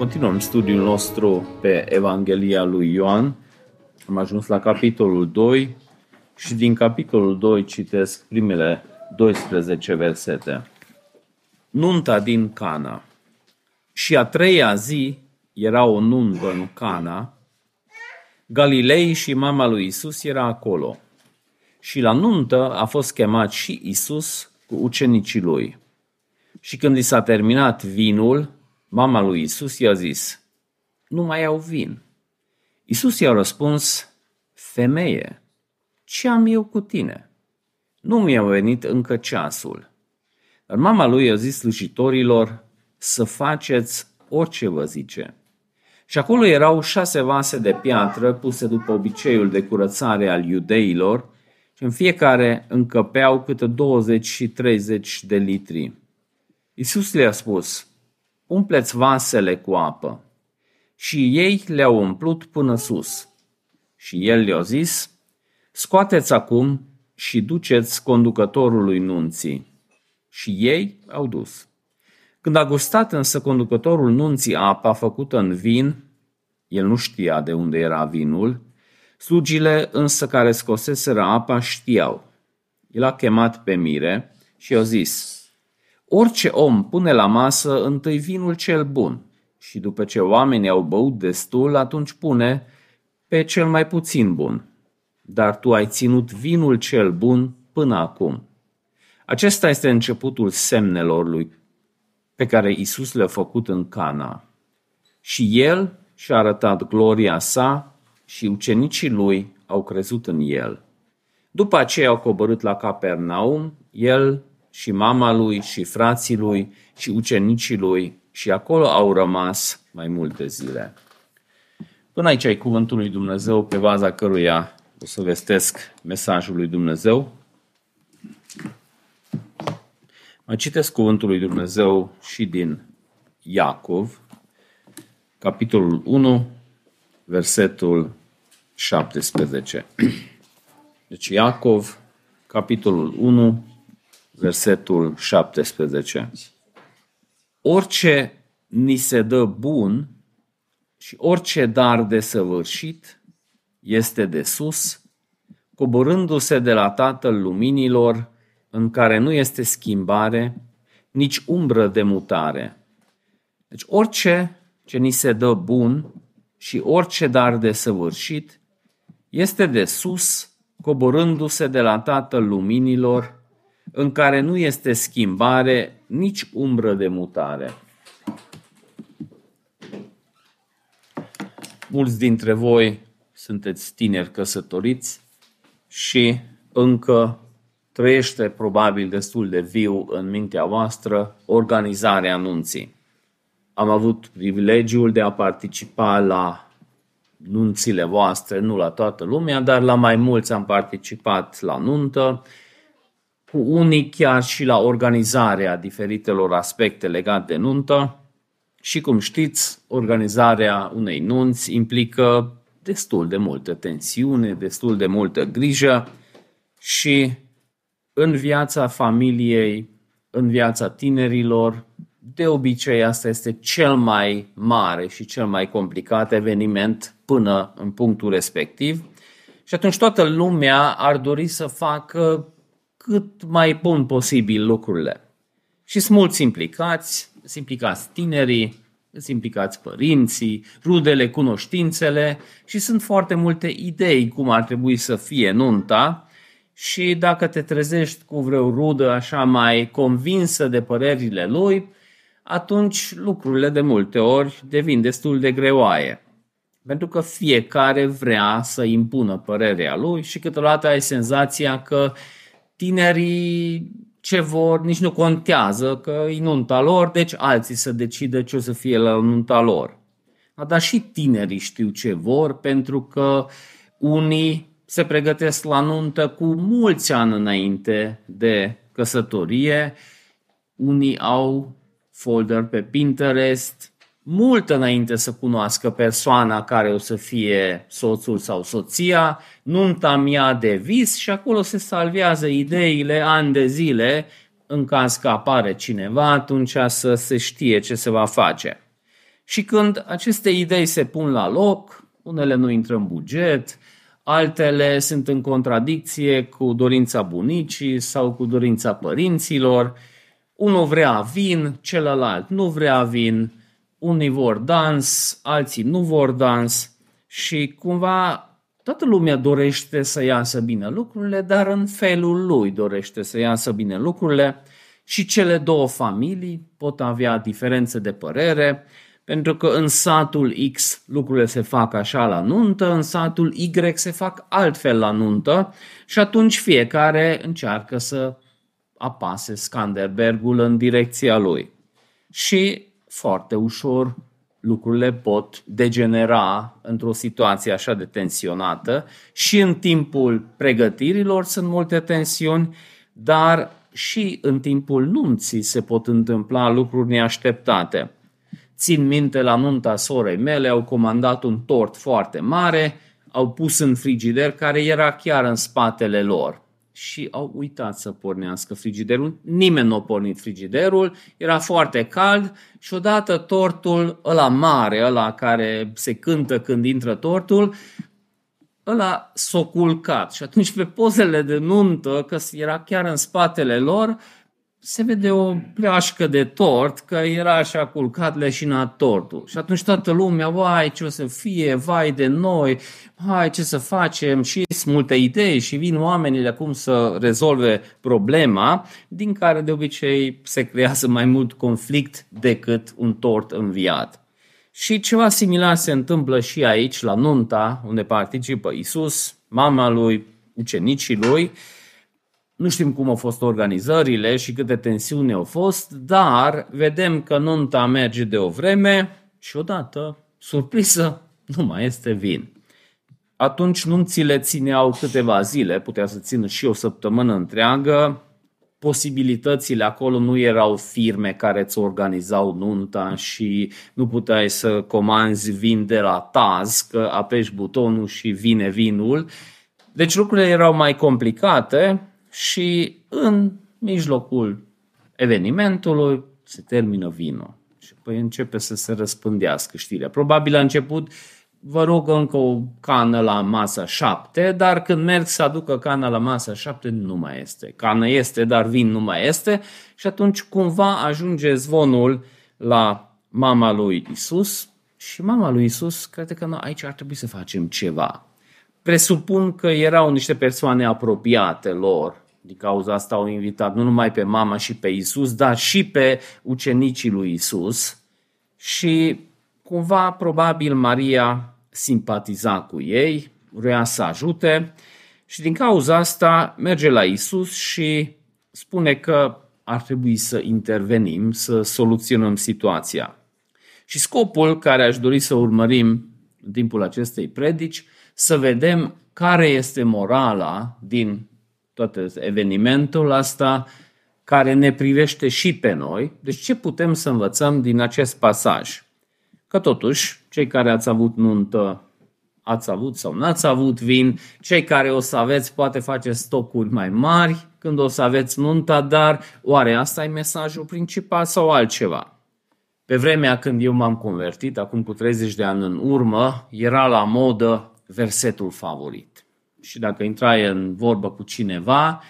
Continuăm studiul nostru pe Evanghelia lui Ioan. Am ajuns la capitolul 2 și din capitolul 2 citesc primele 12 versete. Nunta din Cana. Și a treia zi era o nuntă în Cana. Galilei și mama lui Isus era acolo. Și la nuntă a fost chemat și Isus cu ucenicii lui. Și când i s-a terminat vinul, mama lui Isus i-a zis, nu mai au vin. Isus i-a răspuns, femeie, ce am eu cu tine? Nu mi-a venit încă ceasul. Dar mama lui i-a zis slujitorilor să faceți orice vă zice. Și acolo erau șase vase de piatră puse după obiceiul de curățare al iudeilor și în fiecare încăpeau câte 20 și 30 de litri. Isus le-a spus, umpleți vasele cu apă. Și ei le-au umplut până sus. Și el le-a zis, scoateți acum și duceți conducătorului nunții. Și ei au dus. Când a gustat însă conducătorul nunții apa făcută în vin, el nu știa de unde era vinul, slugile însă care scoseseră apa știau. El a chemat pe mire și i-a zis, Orice om pune la masă întâi vinul cel bun și după ce oamenii au băut destul, atunci pune pe cel mai puțin bun. Dar tu ai ținut vinul cel bun până acum. Acesta este începutul semnelor lui pe care Isus le-a făcut în Cana. Și el și-a arătat gloria sa și ucenicii lui au crezut în el. După aceea au coborât la Capernaum, el și mama lui și frații lui și ucenicii lui și acolo au rămas mai multe zile. Până aici ai cuvântul lui Dumnezeu pe baza căruia o să vestesc mesajul lui Dumnezeu. Mai citesc cuvântul lui Dumnezeu și din Iacov, capitolul 1, versetul 17. Deci Iacov, capitolul 1, versetul 17. Orice ni se dă bun și orice dar de săvârșit este de sus, coborându-se de la Tatăl Luminilor, în care nu este schimbare, nici umbră de mutare. Deci orice ce ni se dă bun și orice dar de săvârșit este de sus, coborându-se de la Tatăl Luminilor, în care nu este schimbare, nici umbră de mutare. Mulți dintre voi sunteți tineri căsătoriți și încă trăiește probabil destul de viu în mintea voastră organizarea anunții. Am avut privilegiul de a participa la nunțile voastre, nu la toată lumea, dar la mai mulți am participat la nuntă cu unii chiar și la organizarea diferitelor aspecte legate de nuntă. Și cum știți, organizarea unei nunți implică destul de multă tensiune, destul de multă grijă și în viața familiei, în viața tinerilor, de obicei asta este cel mai mare și cel mai complicat eveniment până în punctul respectiv. Și atunci toată lumea ar dori să facă cât mai bun posibil lucrurile. Și sunt mulți implicați, sunt implicați tinerii, sunt implicați părinții, rudele, cunoștințele și sunt foarte multe idei cum ar trebui să fie nunta și dacă te trezești cu vreo rudă așa mai convinsă de părerile lui, atunci lucrurile de multe ori devin destul de greoaie. Pentru că fiecare vrea să impună părerea lui și câteodată ai senzația că tinerii ce vor nici nu contează că e nunta lor, deci alții să decidă ce o să fie la nunta lor. Dar și tinerii știu ce vor pentru că unii se pregătesc la nuntă cu mulți ani înainte de căsătorie, unii au folder pe Pinterest, mult înainte să cunoască persoana care o să fie soțul sau soția, nunta mea de vis și acolo se salvează ideile ani de zile în caz că apare cineva, atunci să se știe ce se va face. Și când aceste idei se pun la loc, unele nu intră în buget, altele sunt în contradicție cu dorința bunicii sau cu dorința părinților. Unul vrea vin, celălalt nu vrea vin, unii vor dans, alții nu vor dans și cumva toată lumea dorește să iasă bine lucrurile, dar în felul lui dorește să iasă bine lucrurile și cele două familii pot avea diferențe de părere, pentru că în satul X lucrurile se fac așa la nuntă, în satul Y se fac altfel la nuntă și atunci fiecare încearcă să apase Skanderbergul în direcția lui. Și foarte ușor lucrurile pot degenera într-o situație așa de tensionată și în timpul pregătirilor sunt multe tensiuni, dar și în timpul nunții se pot întâmpla lucruri neașteptate. Țin minte la nunta sorei mele, au comandat un tort foarte mare, au pus în frigider care era chiar în spatele lor și au uitat să pornească frigiderul. Nimeni nu a pornit frigiderul, era foarte cald și odată tortul ăla mare, ăla care se cântă când intră tortul, ăla s-a culcat. Și atunci pe pozele de nuntă, că era chiar în spatele lor, se vede o pleașcă de tort, că era așa culcat leșinat tortul. Și atunci toată lumea, vai ce o să fie, vai de noi, hai ce să facem și sunt multe idei și vin oamenii cum să rezolve problema, din care de obicei se creează mai mult conflict decât un tort înviat. Și ceva similar se întâmplă și aici, la nunta, unde participă Isus, mama lui, ucenicii lui, nu știm cum au fost organizările și câte tensiuni au fost, dar vedem că nunta merge de o vreme și odată, surpriză, nu mai este vin. Atunci nunțile țineau câteva zile, putea să țină și o săptămână întreagă. Posibilitățile acolo nu erau firme care îți organizau nunta și nu puteai să comanzi vin de la Taz, că apeși butonul și vine vinul. Deci lucrurile erau mai complicate și în mijlocul evenimentului se termină vinul. Și apoi începe să se răspândească știrea. Probabil a început, vă rog încă o cană la masa 7, dar când merg să aducă cana la masa 7 nu mai este. Cană este, dar vin nu mai este și atunci cumva ajunge zvonul la mama lui Isus și mama lui Isus crede că nu, aici ar trebui să facem ceva. Presupun că erau niște persoane apropiate lor. Din cauza asta au invitat nu numai pe mama și pe Isus, dar și pe ucenicii lui Isus. Și cumva, probabil, Maria simpatiza cu ei, vrea să ajute și din cauza asta merge la Isus și spune că ar trebui să intervenim, să soluționăm situația. Și scopul care aș dori să urmărim în timpul acestei predici să vedem care este morala din tot evenimentul ăsta care ne privește și pe noi. Deci ce putem să învățăm din acest pasaj? Că totuși, cei care ați avut nuntă, ați avut sau n-ați avut vin, cei care o să aveți poate face stocuri mai mari când o să aveți nunta, dar oare asta e mesajul principal sau altceva? Pe vremea când eu m-am convertit, acum cu 30 de ani în urmă, era la modă versetul favorit. Și dacă intrai în vorbă cu cineva,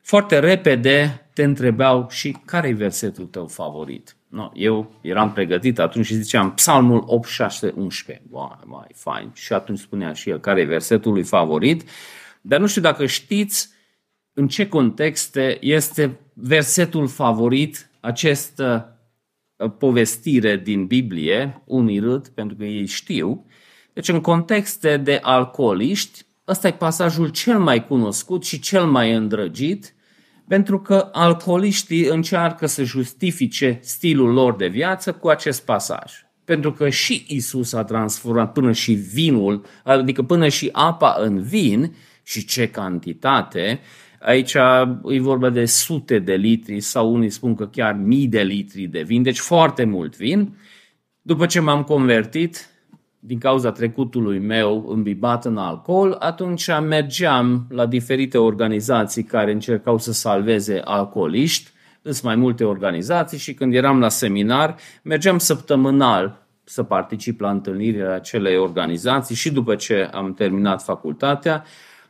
foarte repede te întrebau și care e versetul tău favorit. No, eu eram pregătit atunci și ziceam Psalmul 8, 6, 11. Wow, mai fain. Și atunci spunea și el care e versetul lui favorit. Dar nu știu dacă știți în ce contexte este versetul favorit această povestire din Biblie, unii râd pentru că ei știu, deci în contexte de alcooliști, ăsta e pasajul cel mai cunoscut și cel mai îndrăgit, pentru că alcooliștii încearcă să justifice stilul lor de viață cu acest pasaj. Pentru că și Isus a transformat până și vinul, adică până și apa în vin, și ce cantitate, aici e vorba de sute de litri sau unii spun că chiar mii de litri de vin, deci foarte mult vin. După ce m-am convertit, din cauza trecutului meu îmbibat în alcool, atunci mergeam la diferite organizații care încercau să salveze alcooliști, sunt mai multe organizații și când eram la seminar, mergeam săptămânal să particip la întâlnirile acelei organizații și după ce am terminat facultatea,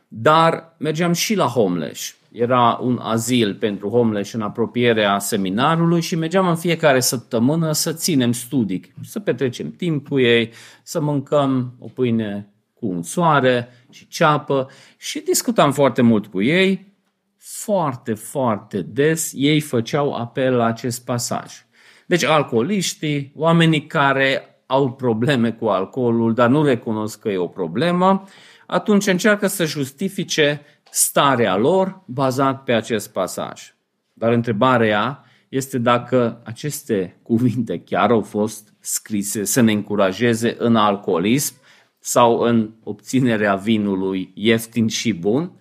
dar mergeam și la homeless. Era un azil pentru homeless în apropierea seminarului și mergeam în fiecare săptămână să ținem studii, să petrecem timp cu ei, să mâncăm o pâine cu un soare și ceapă și discutam foarte mult cu ei. Foarte, foarte des ei făceau apel la acest pasaj. Deci alcooliștii, oamenii care au probleme cu alcoolul, dar nu recunosc că e o problemă, atunci încearcă să justifice starea lor bazat pe acest pasaj. Dar întrebarea este dacă aceste cuvinte chiar au fost scrise să ne încurajeze în alcoolism sau în obținerea vinului ieftin și bun.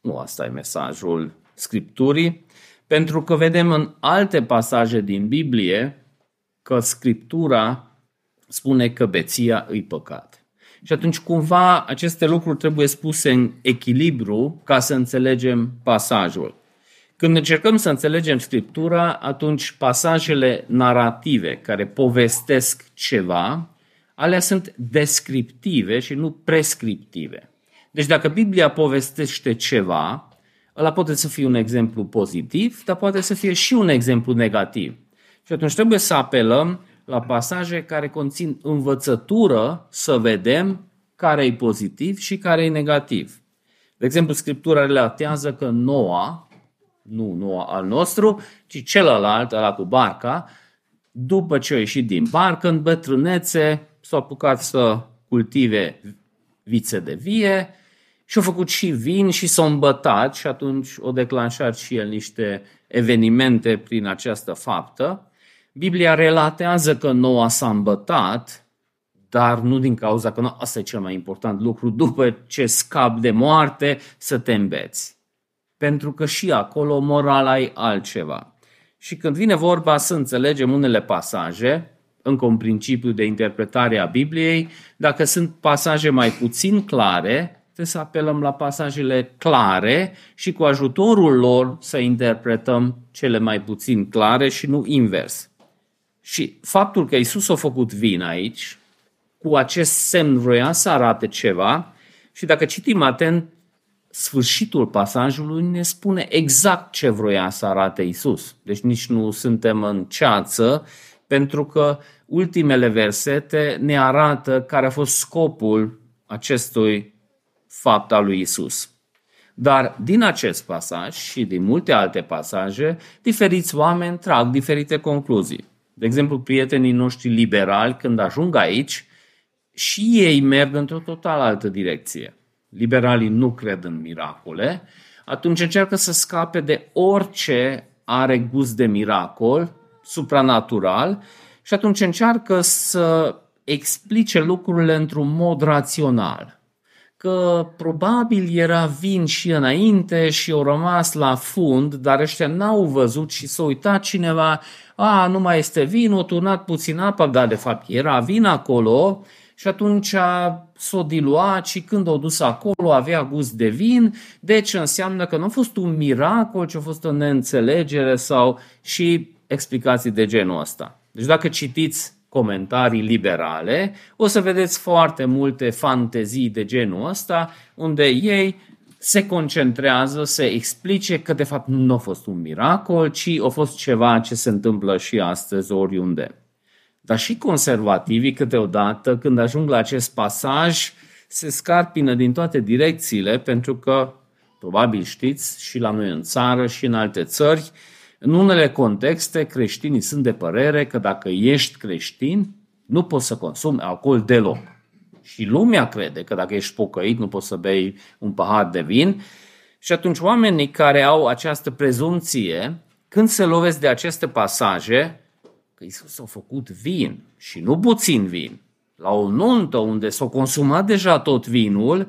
Nu asta e mesajul Scripturii, pentru că vedem în alte pasaje din Biblie că Scriptura spune că beția îi păcat. Și atunci cumva aceste lucruri trebuie spuse în echilibru ca să înțelegem pasajul. Când încercăm să înțelegem Scriptura, atunci pasajele narrative care povestesc ceva, alea sunt descriptive și nu prescriptive. Deci dacă Biblia povestește ceva, ăla poate să fie un exemplu pozitiv, dar poate să fie și un exemplu negativ. Și atunci trebuie să apelăm la pasaje care conțin învățătură să vedem care e pozitiv și care e negativ. De exemplu, Scriptura relatează că Noa, nu Noa al nostru, ci celălalt, ăla cu barca, după ce a ieșit din barcă, în bătrânețe, s-a apucat să cultive vițe de vie și a făcut și vin și s-a îmbătat și atunci o declanșat și el niște evenimente prin această faptă. Biblia relatează că Noa s-a îmbătat, dar nu din cauza că nu, asta e cel mai important lucru, după ce scap de moarte, să te îmbeți. Pentru că și acolo morala e altceva. Și când vine vorba să înțelegem unele pasaje, încă un principiu de interpretare a Bibliei, dacă sunt pasaje mai puțin clare, trebuie să apelăm la pasajele clare și cu ajutorul lor să interpretăm cele mai puțin clare și nu invers. Și faptul că Isus a făcut vin aici, cu acest semn vroia să arate ceva și dacă citim atent, sfârșitul pasajului ne spune exact ce vroia să arate Isus. Deci nici nu suntem în ceață, pentru că ultimele versete ne arată care a fost scopul acestui fapt al lui Isus. Dar din acest pasaj și din multe alte pasaje, diferiți oameni trag diferite concluzii. De exemplu, prietenii noștri liberali, când ajung aici, și ei merg într-o total altă direcție. Liberalii nu cred în miracole, atunci încearcă să scape de orice are gust de miracol, supranatural, și atunci încearcă să explice lucrurile într-un mod rațional. Că probabil era vin și înainte și au rămas la fund, dar ăștia n-au văzut și s-a uitat cineva, a, nu mai este vin, o turnat puțin apă, dar de fapt era vin acolo și atunci s-o diluat și când o dus acolo avea gust de vin, deci înseamnă că nu a fost un miracol, ci a fost o neînțelegere sau și explicații de genul ăsta. Deci dacă citiți comentarii liberale, o să vedeți foarte multe fantezii de genul ăsta, unde ei se concentrează să explice că de fapt nu a fost un miracol, ci a fost ceva ce se întâmplă și astăzi oriunde. Dar și conservativii câteodată, când ajung la acest pasaj, se scarpină din toate direcțiile, pentru că, probabil știți, și la noi în țară și în alte țări, în unele contexte, creștinii sunt de părere că dacă ești creștin, nu poți să consumi alcool deloc. Și lumea crede că dacă ești pocăit, nu poți să bei un pahar de vin. Și atunci oamenii care au această prezumție, când se lovesc de aceste pasaje, că Isus a făcut vin și nu puțin vin, la o nuntă unde s-a consumat deja tot vinul,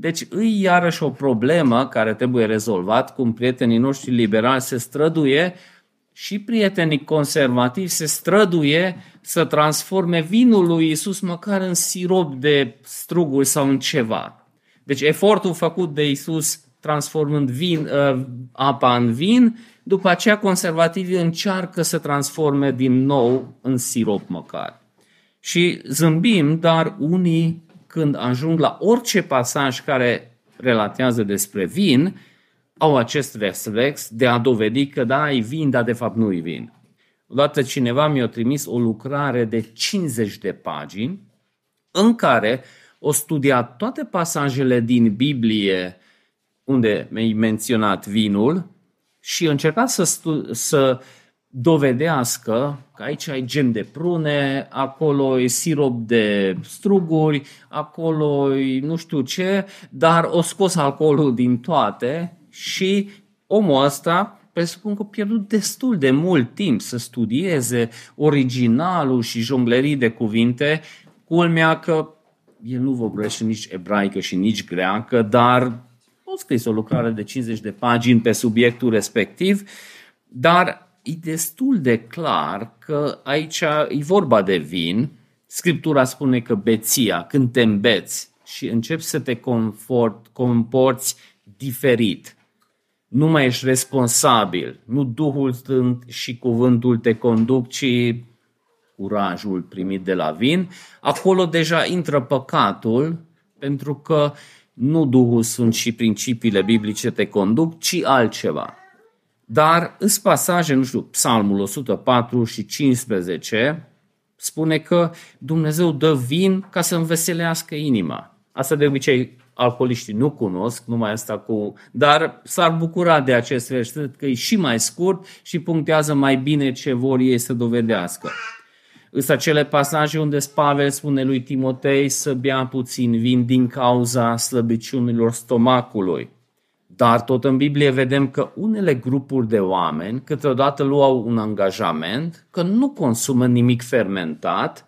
deci îi iarăși o problemă care trebuie rezolvat, cum prietenii noștri liberali se străduie și prietenii conservativi se străduie să transforme vinul lui Isus măcar în sirop de struguri sau în ceva. Deci efortul făcut de Isus transformând vin, uh, apa în vin, după aceea conservativii încearcă să transforme din nou în sirop măcar. Și zâmbim, dar unii când ajung la orice pasaj care relatează despre vin, au acest reflex de a dovedi că da, e vin, dar de fapt nu e vin. Odată cineva mi-a trimis o lucrare de 50 de pagini în care o studiat toate pasajele din Biblie unde mi-ai menționat vinul și încerca să, stu- să dovedească că aici ai gem de prune, acolo e sirop de struguri, acolo e nu știu ce, dar o scos alcoolul din toate și omul ăsta presupun că a pierdut destul de mult timp să studieze originalul și jonglerii de cuvinte, culmea că el nu vorbește nici ebraică și nici greacă, dar a scris o lucrare de 50 de pagini pe subiectul respectiv, dar e destul de clar că aici e vorba de vin. Scriptura spune că beția, când te îmbeți și începi să te confort, comporți diferit, nu mai ești responsabil, nu Duhul Sfânt și cuvântul te conduc, ci curajul primit de la vin, acolo deja intră păcatul, pentru că nu Duhul Sfânt și principiile biblice te conduc, ci altceva. Dar în pasaje, nu știu, Psalmul 104 și 15 spune că Dumnezeu dă vin ca să înveselească inima. Asta de obicei alcooliștii nu cunosc, numai asta cu... Dar s-ar bucura de acest verset că e și mai scurt și punctează mai bine ce vor ei să dovedească. Însă acele pasaje unde Pavel spune lui Timotei să bea puțin vin din cauza slăbiciunilor stomacului. Dar tot în Biblie vedem că unele grupuri de oameni câteodată luau un angajament că nu consumă nimic fermentat,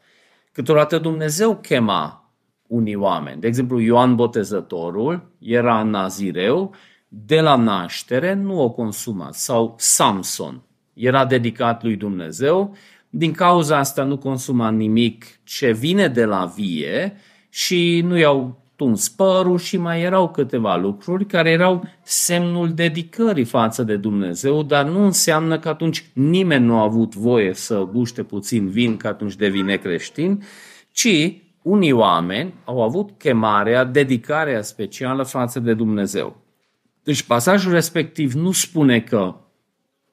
câteodată Dumnezeu chema unii oameni. De exemplu, Ioan Botezătorul era nazireu, de la naștere nu o consuma. Sau Samson era dedicat lui Dumnezeu, din cauza asta nu consuma nimic ce vine de la vie și nu i-au tuns părul și mai erau câteva lucruri care erau semnul dedicării față de Dumnezeu, dar nu înseamnă că atunci nimeni nu a avut voie să guște puțin vin, că atunci devine creștin, ci unii oameni au avut chemarea, dedicarea specială față de Dumnezeu. Deci pasajul respectiv nu spune că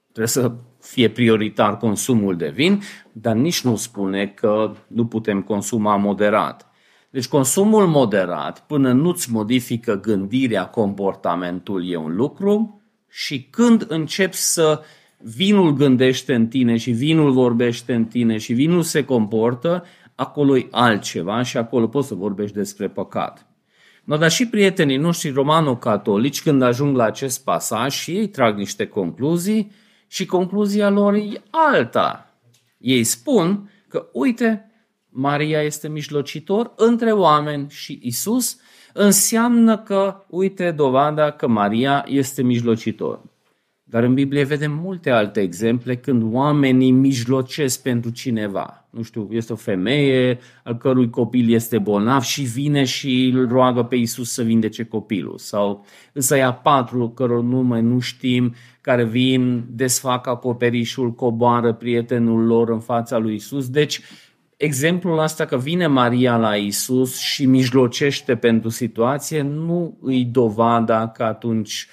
trebuie să fie prioritar consumul de vin, dar nici nu spune că nu putem consuma moderat. Deci consumul moderat, până nu-ți modifică gândirea, comportamentul, e un lucru și când începi să vinul gândește în tine și vinul vorbește în tine și vinul se comportă, acolo e altceva și acolo poți să vorbești despre păcat. No, dar și prietenii noștri romano-catolici, când ajung la acest pasaj și ei trag niște concluzii și concluzia lor e alta. Ei spun că, uite, Maria este mijlocitor între oameni și Isus, înseamnă că, uite, dovada că Maria este mijlocitor. Dar în Biblie vedem multe alte exemple când oamenii mijlocesc pentru cineva. Nu știu, este o femeie al cărui copil este bolnav și vine și îl roagă pe Isus să vindece copilul. Sau însă ia patru căror nume nu știm, care vin, desfac acoperișul, coboară prietenul lor în fața lui Isus. Deci, exemplul ăsta că vine Maria la Isus și mijlocește pentru situație nu îi dovada că atunci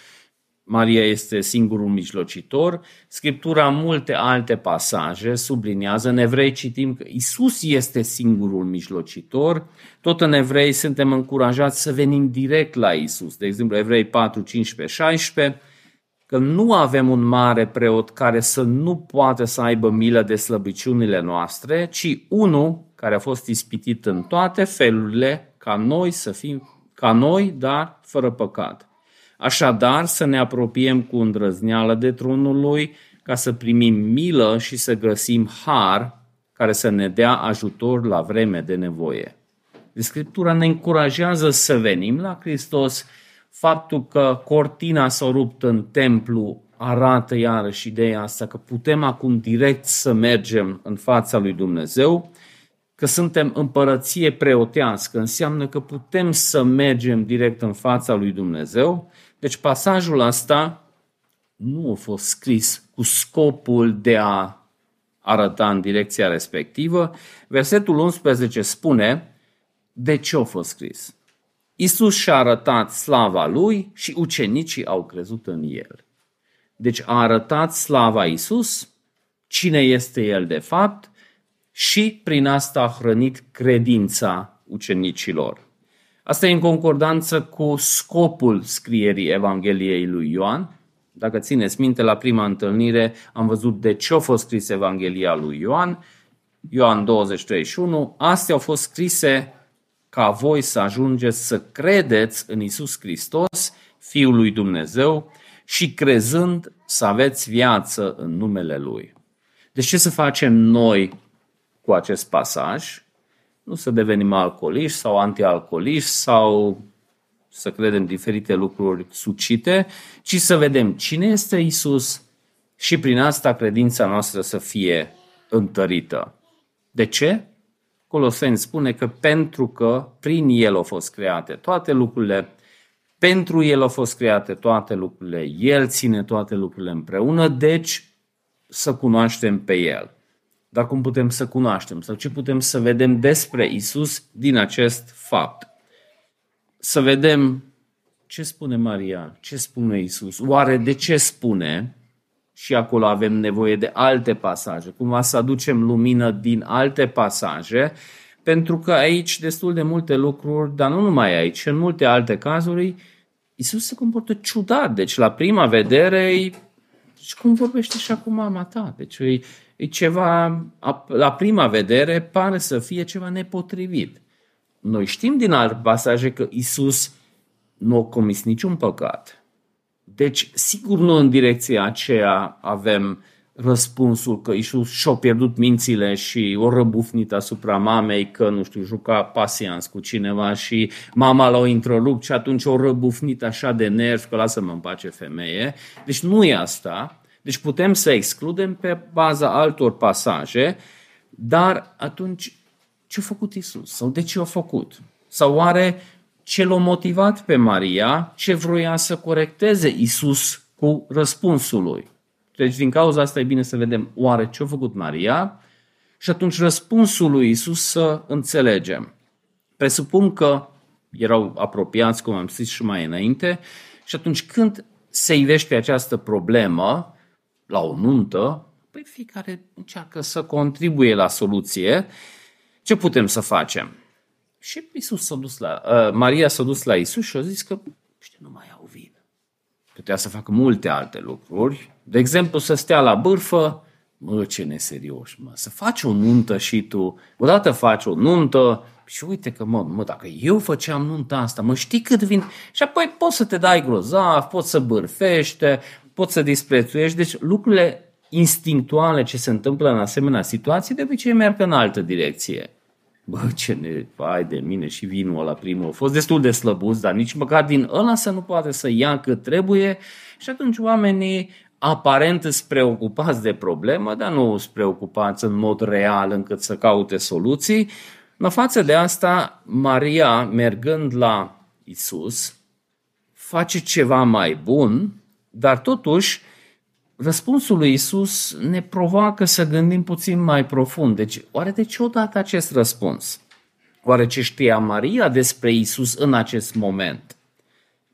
Maria este singurul mijlocitor. Scriptura multe alte pasaje subliniază. În evrei citim că Isus este singurul mijlocitor. Tot în evrei suntem încurajați să venim direct la Isus. De exemplu, evrei 4, 15, 16 că nu avem un mare preot care să nu poată să aibă milă de slăbiciunile noastre, ci unul care a fost ispitit în toate felurile, ca noi să fim, ca noi, dar fără păcat. Așadar, să ne apropiem cu îndrăzneală de tronul lui, ca să primim milă și să găsim har care să ne dea ajutor la vreme de nevoie. Scriptura ne încurajează să venim la Hristos faptul că cortina s-a rupt în templu arată iarăși ideea asta că putem acum direct să mergem în fața lui Dumnezeu, că suntem împărăție preotească, înseamnă că putem să mergem direct în fața lui Dumnezeu. Deci pasajul ăsta nu a fost scris cu scopul de a arăta în direcția respectivă. Versetul 11 spune de ce a fost scris. Isus și-a arătat slava lui și ucenicii au crezut în el. Deci a arătat slava Isus, cine este el de fapt și prin asta a hrănit credința ucenicilor. Asta e în concordanță cu scopul scrierii Evangheliei lui Ioan. Dacă țineți minte, la prima întâlnire am văzut de ce a fost scris Evanghelia lui Ioan. Ioan 20, 31. Astea au fost scrise ca voi să ajungeți să credeți în Isus Hristos, Fiul lui Dumnezeu, și crezând să aveți viață în numele Lui. Deci ce să facem noi cu acest pasaj? Nu să devenim alcooliști sau antialcooliști sau să credem diferite lucruri sucite, ci să vedem cine este Isus și prin asta credința noastră să fie întărită. De ce? Coloseni spune că pentru că prin El au fost create toate lucrurile, pentru El au fost create toate lucrurile, El ține toate lucrurile împreună, deci să cunoaștem pe El. Dar cum putem să cunoaștem sau ce putem să vedem despre Isus din acest fapt? Să vedem ce spune Maria, ce spune Isus, oare de ce spune? Și acolo avem nevoie de alte pasaje, cumva să aducem lumină din alte pasaje, pentru că aici destul de multe lucruri, dar nu numai aici, în multe alte cazuri, Isus se comportă ciudat. Deci la prima vedere, e, deci cum vorbește și acum mama ta? Deci e, e ceva, la prima vedere, pare să fie ceva nepotrivit. Noi știm din alte pasaje că Isus nu a comis niciun păcat. Deci, sigur nu în direcția aceea avem răspunsul că Isus și-a pierdut mințile și o răbufnit asupra mamei că, nu știu, juca pasians cu cineva și mama l-a întrerupt și atunci o răbufnit așa de nerv că lasă-mă în pace femeie. Deci nu e asta. Deci putem să excludem pe baza altor pasaje, dar atunci ce a făcut Isus? Sau de ce a făcut? Sau oare ce l-a motivat pe Maria, ce vroia să corecteze Isus cu răspunsul lui? Deci din cauza asta e bine să vedem oare ce a făcut Maria și atunci răspunsul lui Isus să înțelegem. Presupun că erau apropiați, cum am zis și mai înainte, și atunci când se ivește această problemă la o nuntă, păi fiecare încearcă să contribuie la soluție. Ce putem să facem? Și Isus s-a dus la, uh, Maria s-a dus la Isus și a zis că știu, nu mai au vin. Putea să facă multe alte lucruri. De exemplu, să stea la bârfă, mă, ce neserios, mă, să faci o nuntă și tu, odată faci o nuntă și uite că, mă, mă, dacă eu făceam nunta asta, mă, știi cât vin? Și apoi poți să te dai grozav, poți să bârfește, poți să disprețuiești. Deci lucrurile instinctuale ce se întâmplă în asemenea situații de obicei merg în altă direcție bă, ce ne, ai de mine și vinul ăla primul, a fost destul de slăbuț, dar nici măcar din ăla să nu poate să ia cât trebuie și atunci oamenii aparent sunt preocupați de problemă, dar nu sunt preocupați în mod real încât să caute soluții. În față de asta, Maria, mergând la Isus, face ceva mai bun, dar totuși răspunsul lui Isus ne provoacă să gândim puțin mai profund. Deci, oare de ce odată acest răspuns? Oare ce știa Maria despre Isus în acest moment?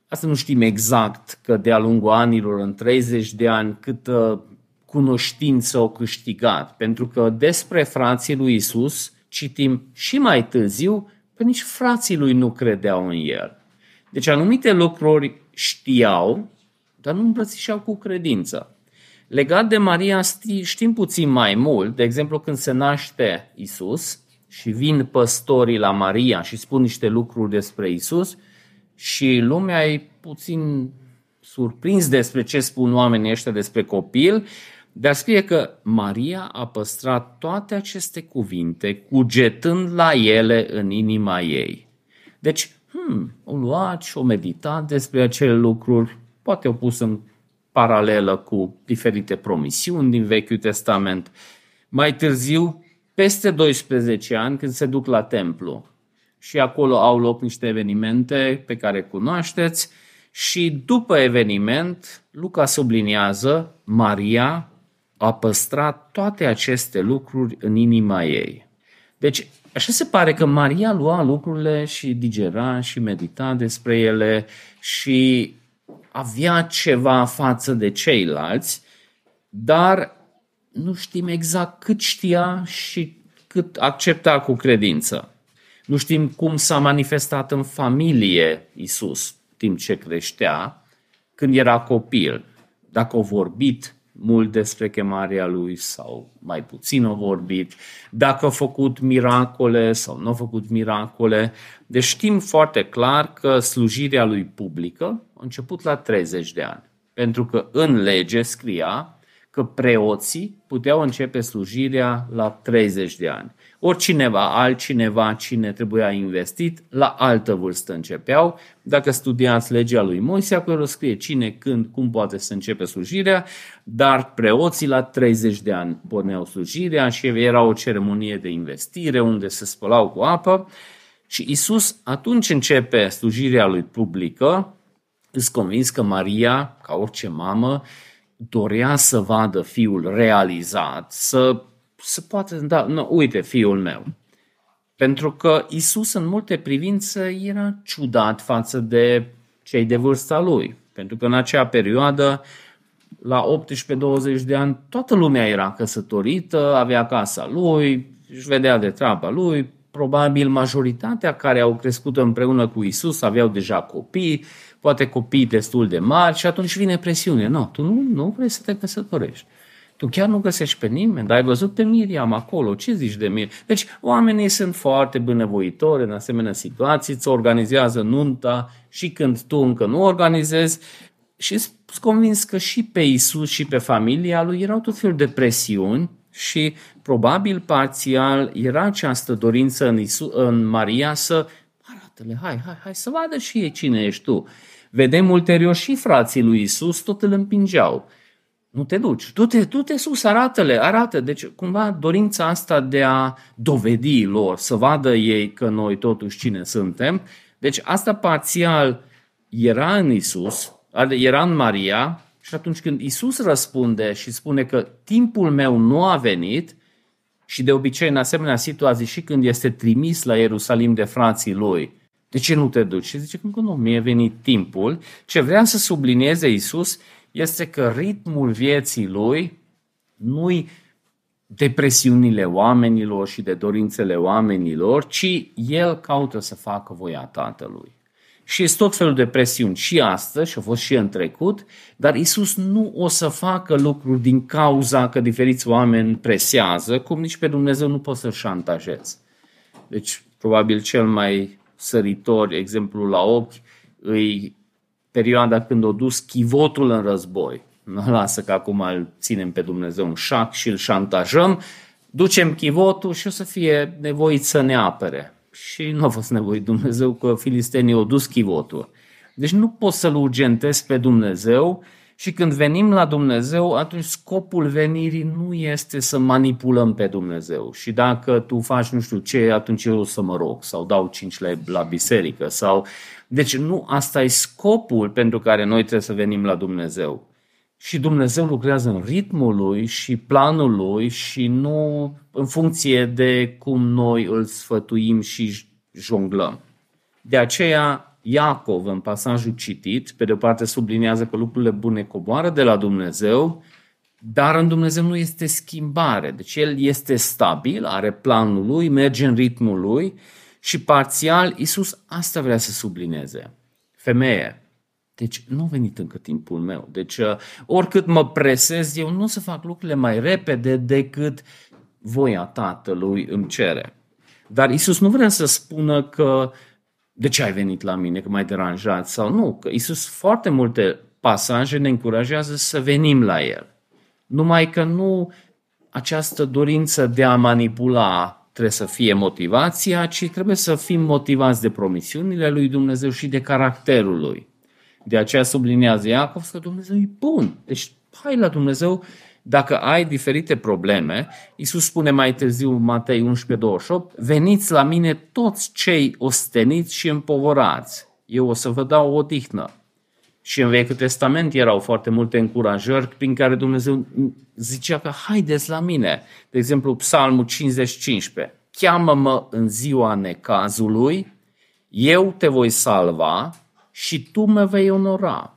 Asta nu știm exact că de-a lungul anilor, în 30 de ani, câtă cunoștință au câștigat. Pentru că despre frații lui Isus citim și mai târziu că nici frații lui nu credeau în el. Deci anumite lucruri știau, dar nu îmbrățișeau cu credință. Legat de Maria știm puțin mai mult, de exemplu când se naște Isus și vin păstorii la Maria și spun niște lucruri despre Isus și lumea e puțin surprins despre ce spun oamenii ăștia despre copil, dar scrie că Maria a păstrat toate aceste cuvinte, cugetând la ele în inima ei. Deci, hmm, o luat și o meditat despre acele lucruri, poate o pus în paralelă cu diferite promisiuni din Vechiul Testament. Mai târziu, peste 12 ani, când se duc la templu și acolo au loc niște evenimente pe care cunoașteți și după eveniment, Luca subliniază, Maria a păstrat toate aceste lucruri în inima ei. Deci, așa se pare că Maria lua lucrurile și digera și medita despre ele și avea ceva față de ceilalți, dar nu știm exact cât știa și cât accepta cu credință. Nu știm cum s-a manifestat în familie Isus timp ce creștea, când era copil. Dacă a vorbit mult despre chemarea lui sau mai puțin a vorbit, dacă a făcut miracole sau nu a făcut miracole. Deci știm foarte clar că slujirea lui publică a început la 30 de ani. Pentru că în lege scria că preoții puteau începe slujirea la 30 de ani. Oricineva, altcineva, cine trebuia investit, la altă vârstă începeau. Dacă studiați legea lui Moise, acolo scrie cine, când, cum poate să începe slujirea, dar preoții la 30 de ani porneau slujirea și era o ceremonie de investire unde se spălau cu apă și Isus atunci începe slujirea lui publică, îți convins că Maria, ca orice mamă, dorea să vadă fiul realizat, să, să poată, da, nu, uite, fiul meu. Pentru că Isus în multe privințe era ciudat față de cei de vârsta lui. Pentru că în acea perioadă, la 18-20 de ani, toată lumea era căsătorită, avea casa lui, își vedea de treaba lui, probabil majoritatea care au crescut împreună cu Isus aveau deja copii, poate copii destul de mari și atunci vine presiune. Nu, tu nu, nu vrei să te căsătorești. Tu chiar nu găsești pe nimeni, dar ai văzut pe Miriam acolo, ce zici de Miriam? Deci oamenii sunt foarte bunăvoitori în asemenea situații, îți organizează nunta și când tu încă nu organizezi și sunt convins că și pe Isus și pe familia lui erau tot felul de presiuni și probabil parțial era această dorință în, Isu, în Maria să arată-le, hai, hai, hai să vadă și ei cine ești tu. Vedem ulterior și frații lui Isus tot îl împingeau. Nu te duci, du-te, du-te sus, arată-le, arată. Deci cumva dorința asta de a dovedi lor, să vadă ei că noi totuși cine suntem. Deci asta parțial era în Isus, era în Maria și atunci când Isus răspunde și spune că timpul meu nu a venit, și de obicei în asemenea situații și când este trimis la Ierusalim de frații lui, de ce nu te duci? Și zice că nu, mi-e venit timpul. Ce vrea să sublinieze Isus este că ritmul vieții lui nu-i depresiunile oamenilor și de dorințele oamenilor, ci el caută să facă voia Tatălui. Și este tot felul de presiuni și astăzi, și a fost și în trecut, dar Isus nu o să facă lucruri din cauza că diferiți oameni presează, cum nici pe Dumnezeu nu poți să-l șantajezi. Deci, probabil cel mai săritor, exemplu la ochi, îi perioada când o dus chivotul în război. Nu lasă că acum îl ținem pe Dumnezeu în șac și îl șantajăm, ducem chivotul și o să fie nevoit să ne apere. Și nu a fost nevoit Dumnezeu că filistenii au dus chivotul. Deci nu poți să-L urgentezi pe Dumnezeu și când venim la Dumnezeu, atunci scopul venirii nu este să manipulăm pe Dumnezeu. Și dacă tu faci nu știu ce, atunci eu o să mă rog sau dau cinci la, la biserică. Sau... Deci nu asta e scopul pentru care noi trebuie să venim la Dumnezeu. Și Dumnezeu lucrează în ritmul lui și planul lui și nu în funcție de cum noi îl sfătuim și jonglăm. De aceea Iacov, în pasajul citit, pe de o parte subliniază că lucrurile bune coboară de la Dumnezeu, dar în Dumnezeu nu este schimbare. Deci El este stabil, are planul lui, merge în ritmul lui și parțial Isus asta vrea să sublinieze. Femeie, deci nu a venit încă timpul meu. Deci uh, oricât mă presez, eu nu o să fac lucrurile mai repede decât voia Tatălui îmi cere. Dar Isus nu vrea să spună că de ce ai venit la mine, că m-ai deranjat sau nu. Că Isus foarte multe pasaje ne încurajează să venim la El. Numai că nu această dorință de a manipula trebuie să fie motivația, ci trebuie să fim motivați de promisiunile lui Dumnezeu și de caracterul lui. De aceea sublinează Iacov că Dumnezeu e bun. Deci hai la Dumnezeu dacă ai diferite probleme, Isus spune mai târziu, Matei 11, 28, veniți la mine toți cei osteniți și împovorați, eu o să vă dau o odihnă. Și în Vechiul Testament erau foarte multe încurajări prin care Dumnezeu zicea că haideți la mine. De exemplu, Psalmul 55. Cheamă-mă în ziua necazului, eu te voi salva și tu mă vei onora.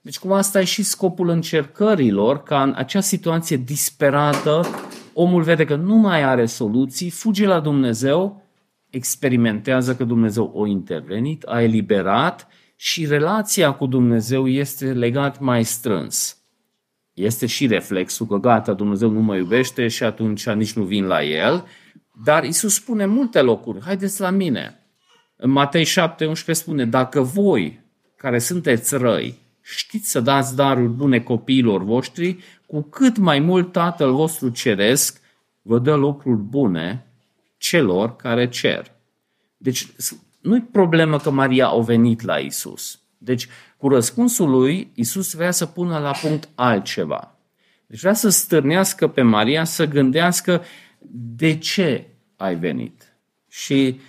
Deci cum asta e și scopul încercărilor, ca în acea situație disperată, omul vede că nu mai are soluții, fuge la Dumnezeu, experimentează că Dumnezeu o intervenit, a eliberat și relația cu Dumnezeu este legat mai strâns. Este și reflexul că gata, Dumnezeu nu mă iubește și atunci nici nu vin la El, dar Isus spune multe locuri, haideți la mine. În Matei 7, 11 spune, dacă voi, care sunteți răi, știți să dați daruri bune copiilor voștri, cu cât mai mult Tatăl vostru ceresc vă dă lucruri bune celor care cer. Deci nu-i problemă că Maria a venit la Isus. Deci, cu răspunsul lui, Isus vrea să pună la punct altceva. Deci vrea să stârnească pe Maria să gândească de ce ai venit. Și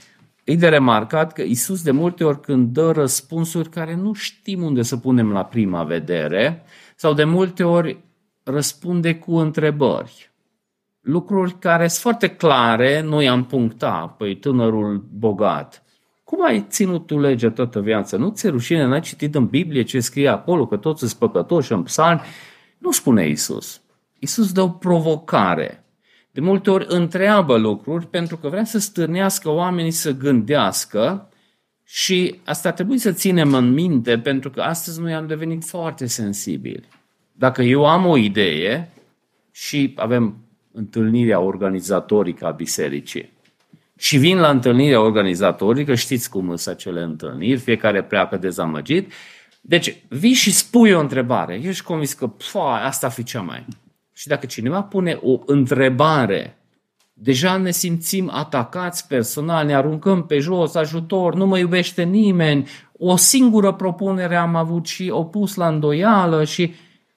e de remarcat că Isus de multe ori când dă răspunsuri care nu știm unde să punem la prima vedere, sau de multe ori răspunde cu întrebări. Lucruri care sunt foarte clare, noi am punctat, păi tânărul bogat. Cum ai ținut tu legea toată viața? Nu ți-e rușine, n-ai citit în Biblie ce scrie acolo, că toți sunt păcătoși în psalmi? Nu spune Isus. Isus dă o provocare. De multe ori întreabă lucruri pentru că vrea să stârnească oamenii să gândească și asta trebuie să ținem în minte pentru că astăzi noi am devenit foarte sensibili. Dacă eu am o idee și avem întâlnirea organizatorică a bisericii, și vin la întâlnirea organizatorică, știți cum sunt acele întâlniri, fiecare pleacă dezamăgit. Deci vii și spui o întrebare, ești convins că pfa, asta fi cea mai. Și dacă cineva pune o întrebare, deja ne simțim atacați personal, ne aruncăm pe jos, ajutor, nu mă iubește nimeni, o singură propunere am avut și o pus la îndoială și...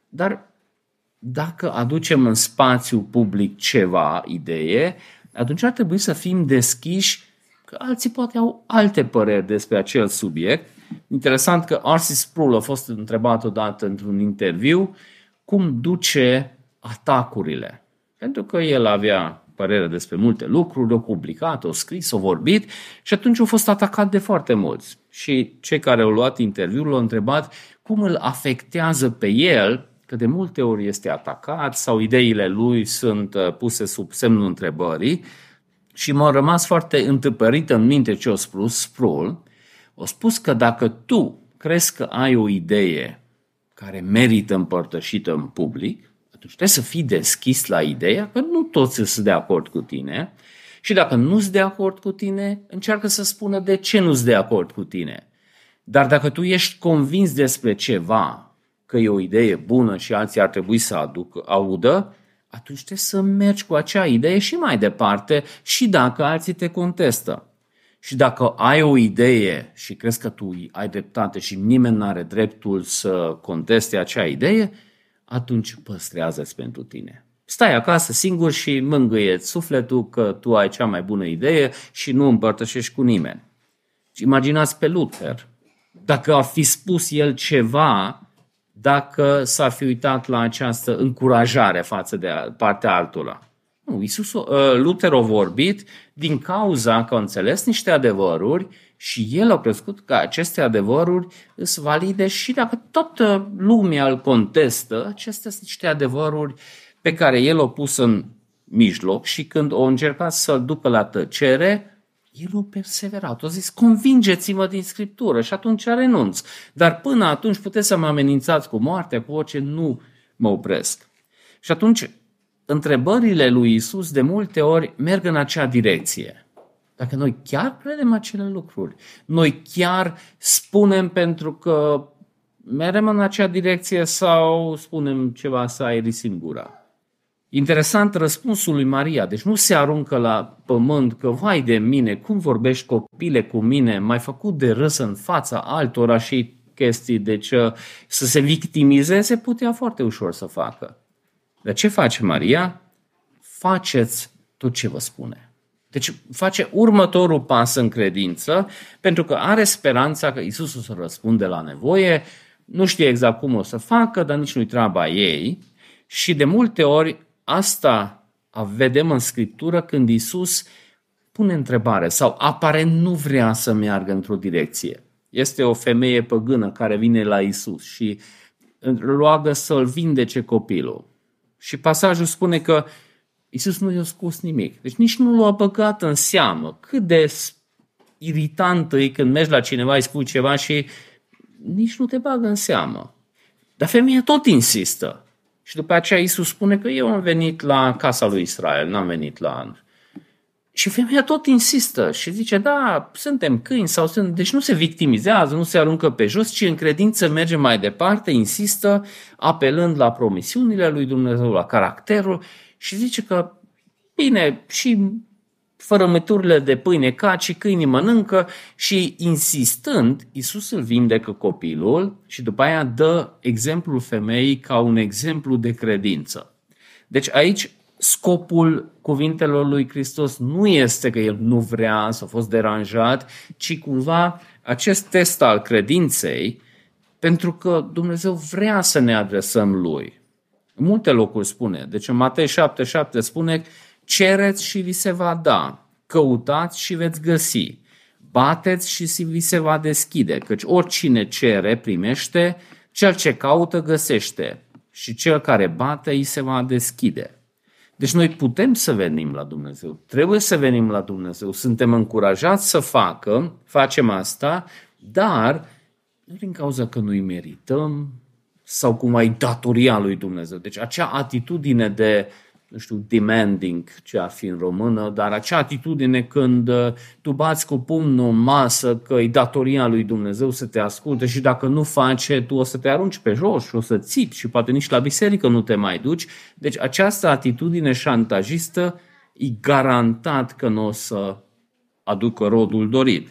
Dar dacă aducem în spațiu public ceva idee, atunci ar trebui să fim deschiși că alții poate au alte păreri despre acel subiect. Interesant că Arsis Sproul a fost întrebat odată într-un interviu cum duce atacurile. Pentru că el avea părere despre multe lucruri, o publicat, o scris, o vorbit și atunci a fost atacat de foarte mulți. Și cei care au luat interviul l-au întrebat cum îl afectează pe el că de multe ori este atacat sau ideile lui sunt uh, puse sub semnul întrebării și m-a rămas foarte întâpărit în minte ce a spus Sproul. A spus că dacă tu crezi că ai o idee care merită împărtășită în public, atunci trebuie să fii deschis la ideea că nu toți sunt de acord cu tine și dacă nu sunt de acord cu tine, încearcă să spună de ce nu sunt de acord cu tine. Dar dacă tu ești convins despre ceva că e o idee bună și alții ar trebui să aduc, audă, atunci trebuie să mergi cu acea idee și mai departe și dacă alții te contestă. Și dacă ai o idee și crezi că tu ai dreptate și nimeni nu are dreptul să conteste acea idee, atunci păstrează-ți pentru tine. Stai acasă singur și mângâieți sufletul că tu ai cea mai bună idee și nu împărtășești cu nimeni. Imaginați pe Luther. Dacă ar fi spus el ceva dacă s-ar fi uitat la această încurajare față de partea altora. Nu, Iisus, uh, Luther a vorbit din cauza că a înțeles niște adevăruri și el a crescut că aceste adevăruri sunt valide și dacă toată lumea îl contestă, acestea sunt niște adevăruri pe care el a pus în mijloc și când o încercat să-l ducă la tăcere, el a perseverat, a zis, convingeți-mă din Scriptură și atunci renunț. Dar până atunci puteți să mă amenințați cu moartea, cu orice, nu mă opresc. Și atunci, întrebările lui Isus de multe ori merg în acea direcție. Dacă noi chiar credem acele lucruri, noi chiar spunem pentru că merem în acea direcție sau spunem ceva să aerisim gura. Interesant răspunsul lui Maria, deci nu se aruncă la pământ că, vai de mine, cum vorbești copile cu mine, mai făcut de râs în fața altora și chestii, deci uh, să se victimizeze putea foarte ușor să facă. Dar ce face Maria? Faceți tot ce vă spune. Deci face următorul pas în credință, pentru că are speranța că Isus o să răspunde la nevoie, nu știe exact cum o să facă, dar nici nu-i treaba ei. Și de multe ori asta vedem în Scriptură când Isus pune întrebare sau aparent nu vrea să meargă într-o direcție. Este o femeie păgână care vine la Isus și roagă să-l vindece copilul. Și pasajul spune că Isus nu i-a scos nimic. Deci nici nu l-a băgat în seamă. Cât de iritant e când mergi la cineva, îi spui ceva și nici nu te bagă în seamă. Dar femeia tot insistă. Și după aceea Isus spune că eu am venit la casa lui Israel, n-am venit la... Și femeia tot insistă și zice, da, suntem câini sau sunt... Deci nu se victimizează, nu se aruncă pe jos, ci în credință merge mai departe, insistă, apelând la promisiunile lui Dumnezeu, la caracterul și zice că, bine, și fărămăturile de pâine cad și câinii mănâncă și insistând, Isus îl vindecă copilul și după aia dă exemplul femeii ca un exemplu de credință. Deci aici scopul cuvintelor lui Hristos nu este că el nu vrea să a fost deranjat, ci cumva acest test al credinței, pentru că Dumnezeu vrea să ne adresăm lui. În multe locuri spune. Deci în Matei 7, 7 spune cereți și vi se va da, căutați și veți găsi, bateți și vi se va deschide, căci oricine cere primește, cel ce caută găsește și cel care bate îi se va deschide. Deci noi putem să venim la Dumnezeu, trebuie să venim la Dumnezeu, suntem încurajați să facă, facem asta, dar nu din cauza că nu-i merităm sau cum ai datoria lui Dumnezeu. Deci acea atitudine de nu știu, demanding, ce ar fi în română, dar acea atitudine când uh, tu bați cu pumnul în masă că e datoria lui Dumnezeu să te asculte și dacă nu face, tu o să te arunci pe jos și o să țipi și poate nici la biserică nu te mai duci. Deci această atitudine șantajistă e garantat că nu o să aducă rodul dorit.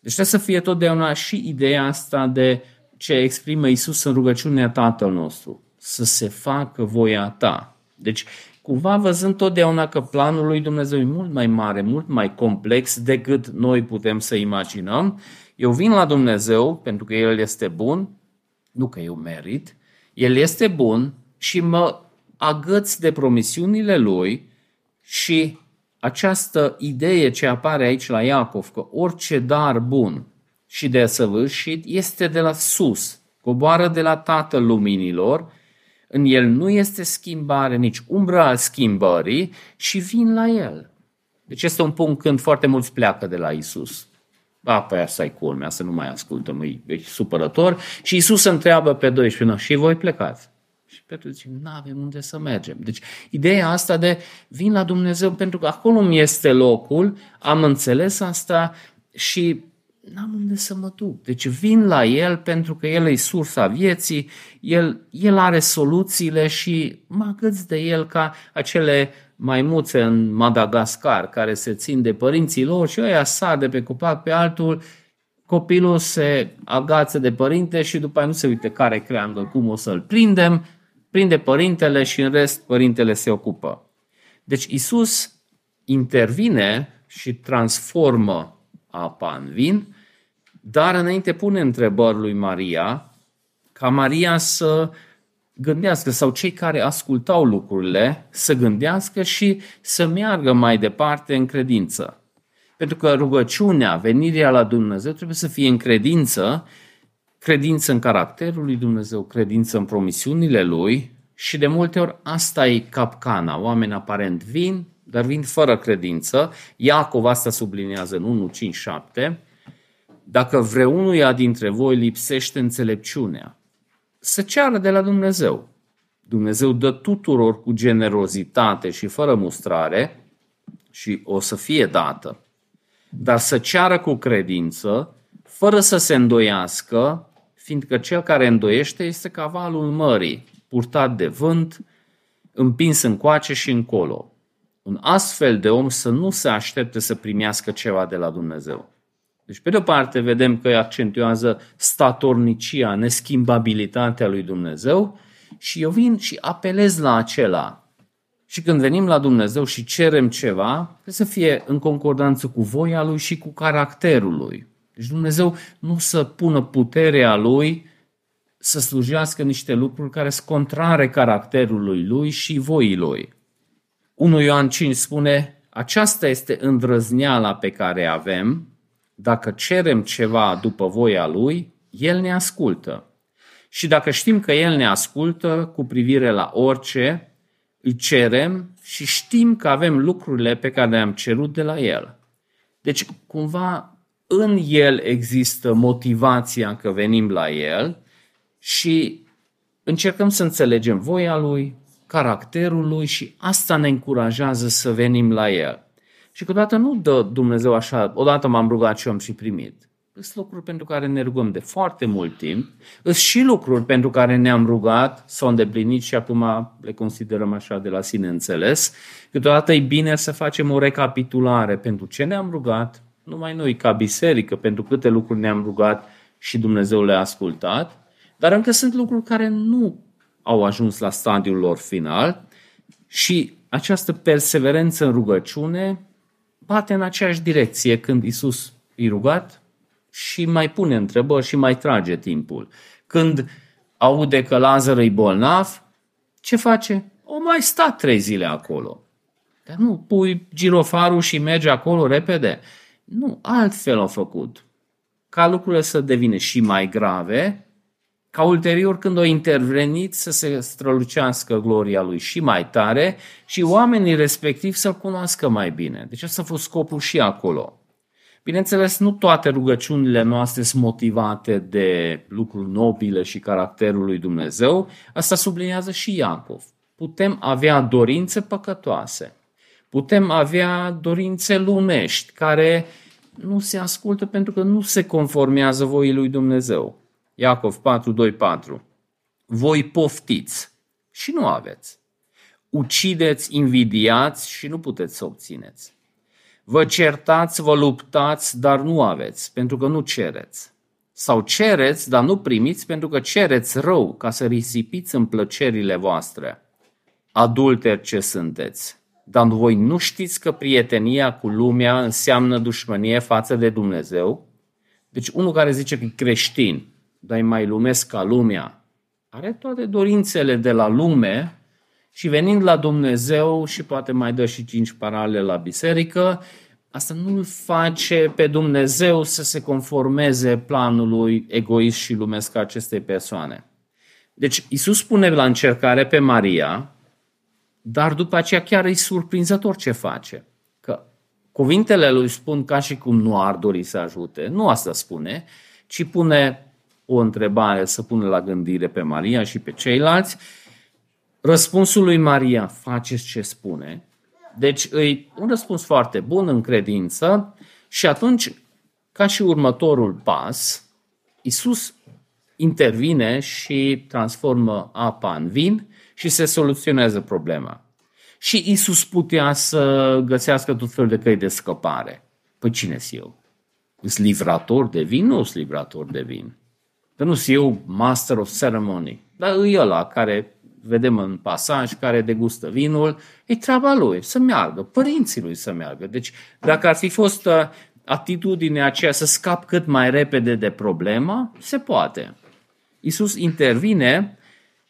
Deci trebuie să fie totdeauna și ideea asta de ce exprimă Isus în rugăciunea Tatăl nostru, să se facă voia ta. Deci cumva văzând totdeauna că planul lui Dumnezeu e mult mai mare, mult mai complex decât noi putem să imaginăm. Eu vin la Dumnezeu pentru că El este bun, nu că eu merit, El este bun și mă agăț de promisiunile Lui și această idee ce apare aici la Iacov, că orice dar bun și de săvârșit este de la sus, coboară de la Tatăl Luminilor în el nu este schimbare, nici umbra al schimbării și vin la el. Deci este un punct când foarte mulți pleacă de la Isus. A, pe asta e culmea, să nu mai ascultăm, e, e supărător. Și Isus întreabă pe 12, și voi plecați. Și Petru zice, nu avem unde să mergem. Deci ideea asta de vin la Dumnezeu pentru că acolo mi este locul, am înțeles asta și n-am unde să mă duc. Deci vin la El pentru că El e sursa vieții, El, el are soluțiile și mă agăț de El ca acele maimuțe în Madagascar care se țin de părinții lor și ăia sar de pe copac pe altul, copilul se agață de părinte și după aia nu se uite care creangă, cum o să-l prindem, prinde părintele și în rest părintele se ocupă. Deci Isus intervine și transformă apa în vin dar înainte pune întrebări lui Maria, ca Maria să gândească, sau cei care ascultau lucrurile, să gândească și să meargă mai departe în credință. Pentru că rugăciunea, venirea la Dumnezeu trebuie să fie în credință, credință în caracterul lui Dumnezeu, credință în promisiunile lui și de multe ori asta e capcana. Oameni aparent vin, dar vin fără credință. Iacov asta subliniază în 1, 5, 7 dacă vreunuia dintre voi lipsește înțelepciunea, să ceară de la Dumnezeu. Dumnezeu dă tuturor cu generozitate și fără mustrare și o să fie dată. Dar să ceară cu credință, fără să se îndoiască, fiindcă cel care îndoiește este cavalul mării, purtat de vânt, împins încoace și încolo. Un astfel de om să nu se aștepte să primească ceva de la Dumnezeu. Deci, pe de o parte, vedem că accentuează statornicia, neschimbabilitatea lui Dumnezeu și eu vin și apelez la acela. Și când venim la Dumnezeu și cerem ceva, trebuie să fie în concordanță cu voia lui și cu caracterul lui. Deci Dumnezeu nu să pună puterea lui să slujească niște lucruri care sunt contrare caracterului lui și voii lui. 1 Ioan 5 spune, aceasta este îndrăzneala pe care avem, dacă cerem ceva după voia lui, el ne ascultă. Și dacă știm că el ne ascultă cu privire la orice, îi cerem și știm că avem lucrurile pe care le-am cerut de la el. Deci, cumva, în el există motivația că venim la el și încercăm să înțelegem voia lui, caracterul lui și asta ne încurajează să venim la el. Și câteodată nu dă Dumnezeu așa, odată m-am rugat și am și primit. Sunt lucruri pentru care ne rugăm de foarte mult timp, sunt și lucruri pentru care ne-am rugat, s-au îndeplinit și acum le considerăm așa de la sine înțeles. Câteodată e bine să facem o recapitulare pentru ce ne-am rugat, numai noi ca biserică, pentru câte lucruri ne-am rugat și Dumnezeu le-a ascultat, dar încă sunt lucruri care nu au ajuns la stadiul lor final și această perseverență în rugăciune bate în aceeași direcție când Isus îi rugat și mai pune întrebări și mai trage timpul. Când aude că Lazar e bolnav, ce face? O mai sta trei zile acolo. Dar nu pui girofarul și mergi acolo repede. Nu, altfel au făcut. Ca lucrurile să devină și mai grave, ca ulterior când o intervenit să se strălucească gloria lui și mai tare și oamenii respectiv să-l cunoască mai bine. Deci asta a fost scopul și acolo. Bineînțeles, nu toate rugăciunile noastre sunt motivate de lucruri nobile și caracterul lui Dumnezeu. Asta subliniază și Iacov. Putem avea dorințe păcătoase. Putem avea dorințe lumești care nu se ascultă pentru că nu se conformează voii lui Dumnezeu. Iacov 4, 2, 4. Voi poftiți și nu aveți. Ucideți, invidiați și nu puteți să obțineți. Vă certați, vă luptați, dar nu aveți, pentru că nu cereți. Sau cereți, dar nu primiți, pentru că cereți rău, ca să risipiți în plăcerile voastre. Adulteri ce sunteți, dar voi nu știți că prietenia cu lumea înseamnă dușmănie față de Dumnezeu? Deci unul care zice că e creștin, dar e mai lumesc ca lumea, are toate dorințele de la lume și venind la Dumnezeu și poate mai dă și cinci parale la biserică, asta nu îl face pe Dumnezeu să se conformeze planului egoist și lumesc a acestei persoane. Deci Isus spune la încercare pe Maria, dar după aceea chiar e surprinzător ce face. Că cuvintele lui spun ca și cum nu ar dori să ajute. Nu asta spune, ci pune o întrebare să pună la gândire pe Maria și pe ceilalți Răspunsul lui Maria, faceți ce spune. Deci e un răspuns foarte bun în credință și atunci, ca și următorul pas, Isus intervine și transformă apa în vin și se soluționează problema. Și Isus putea să găsească tot felul de căi de scăpare. Păi cine sunt eu? Sunt livrator de vin? Nu sunt livrator de vin. Că nu sunt eu master of ceremony. Dar e ăla care vedem în pasaj, care degustă vinul, e treaba lui să meargă, părinții lui să meargă. Deci dacă ar fi fost uh, atitudinea aceea să scap cât mai repede de problemă, se poate. Isus intervine,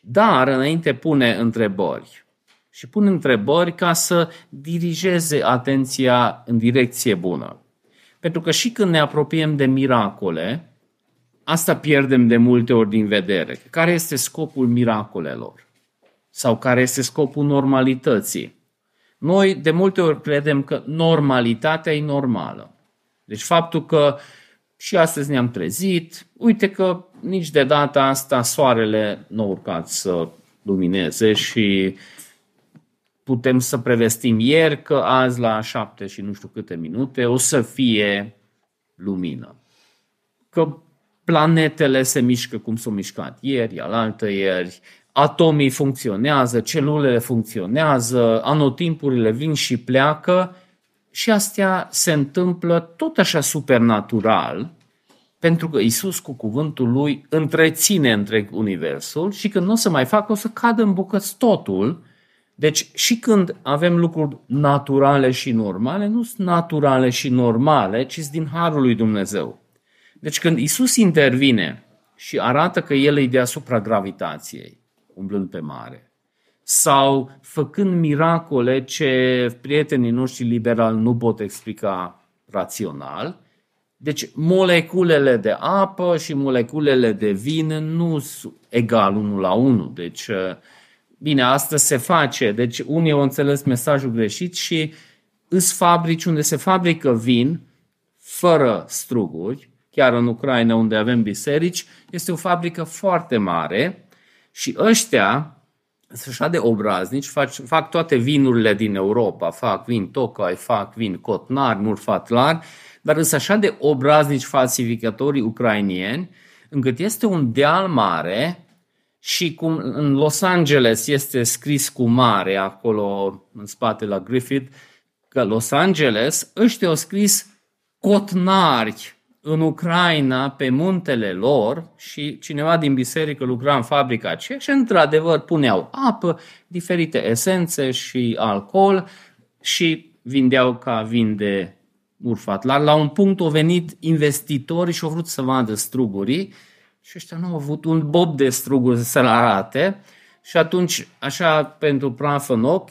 dar înainte pune întrebări. Și pune întrebări ca să dirigeze atenția în direcție bună. Pentru că și când ne apropiem de miracole, asta pierdem de multe ori din vedere. Care este scopul miracolelor? sau care este scopul normalității. Noi de multe ori credem că normalitatea e normală. Deci faptul că și astăzi ne-am trezit, uite că nici de data asta soarele nu a urcat să lumineze și putem să prevestim ieri că azi la șapte și nu știu câte minute o să fie lumină. Că planetele se mișcă cum s-au mișcat ieri, alaltă ieri, atomii funcționează, celulele funcționează, anotimpurile vin și pleacă și astea se întâmplă tot așa supernatural, pentru că Isus cu cuvântul lui întreține întreg universul și când nu o să mai facă, o să cadă în bucăți totul. Deci și când avem lucruri naturale și normale, nu sunt naturale și normale, ci sunt din Harul lui Dumnezeu. Deci când Isus intervine și arată că el e deasupra gravitației, umblând pe mare. Sau făcând miracole ce prietenii noștri liberali nu pot explica rațional. Deci moleculele de apă și moleculele de vin nu sunt egal unul la unul. Deci, bine, asta se face. Deci unii au înțeles mesajul greșit și îs fabrici unde se fabrică vin fără struguri, chiar în Ucraina unde avem biserici, este o fabrică foarte mare și ăștia sunt așa de obraznici, fac, fac toate vinurile din Europa, fac vin Tocai, fac vin Cotnar, Murfatlar, dar sunt așa de obraznici falsificatorii ucrainieni, încât este un deal mare și cum în Los Angeles este scris cu mare acolo în spate la Griffith, că Los Angeles, ăștia au scris cotnari în Ucraina pe muntele lor și cineva din biserică lucra în fabrica aceea și într-adevăr puneau apă, diferite esențe și alcool și vindeau ca vin de urfat. La, la un punct au venit investitori și au vrut să vadă strugurii și ăștia nu au avut un bob de struguri să-l arate și atunci, așa, pentru praf în ochi,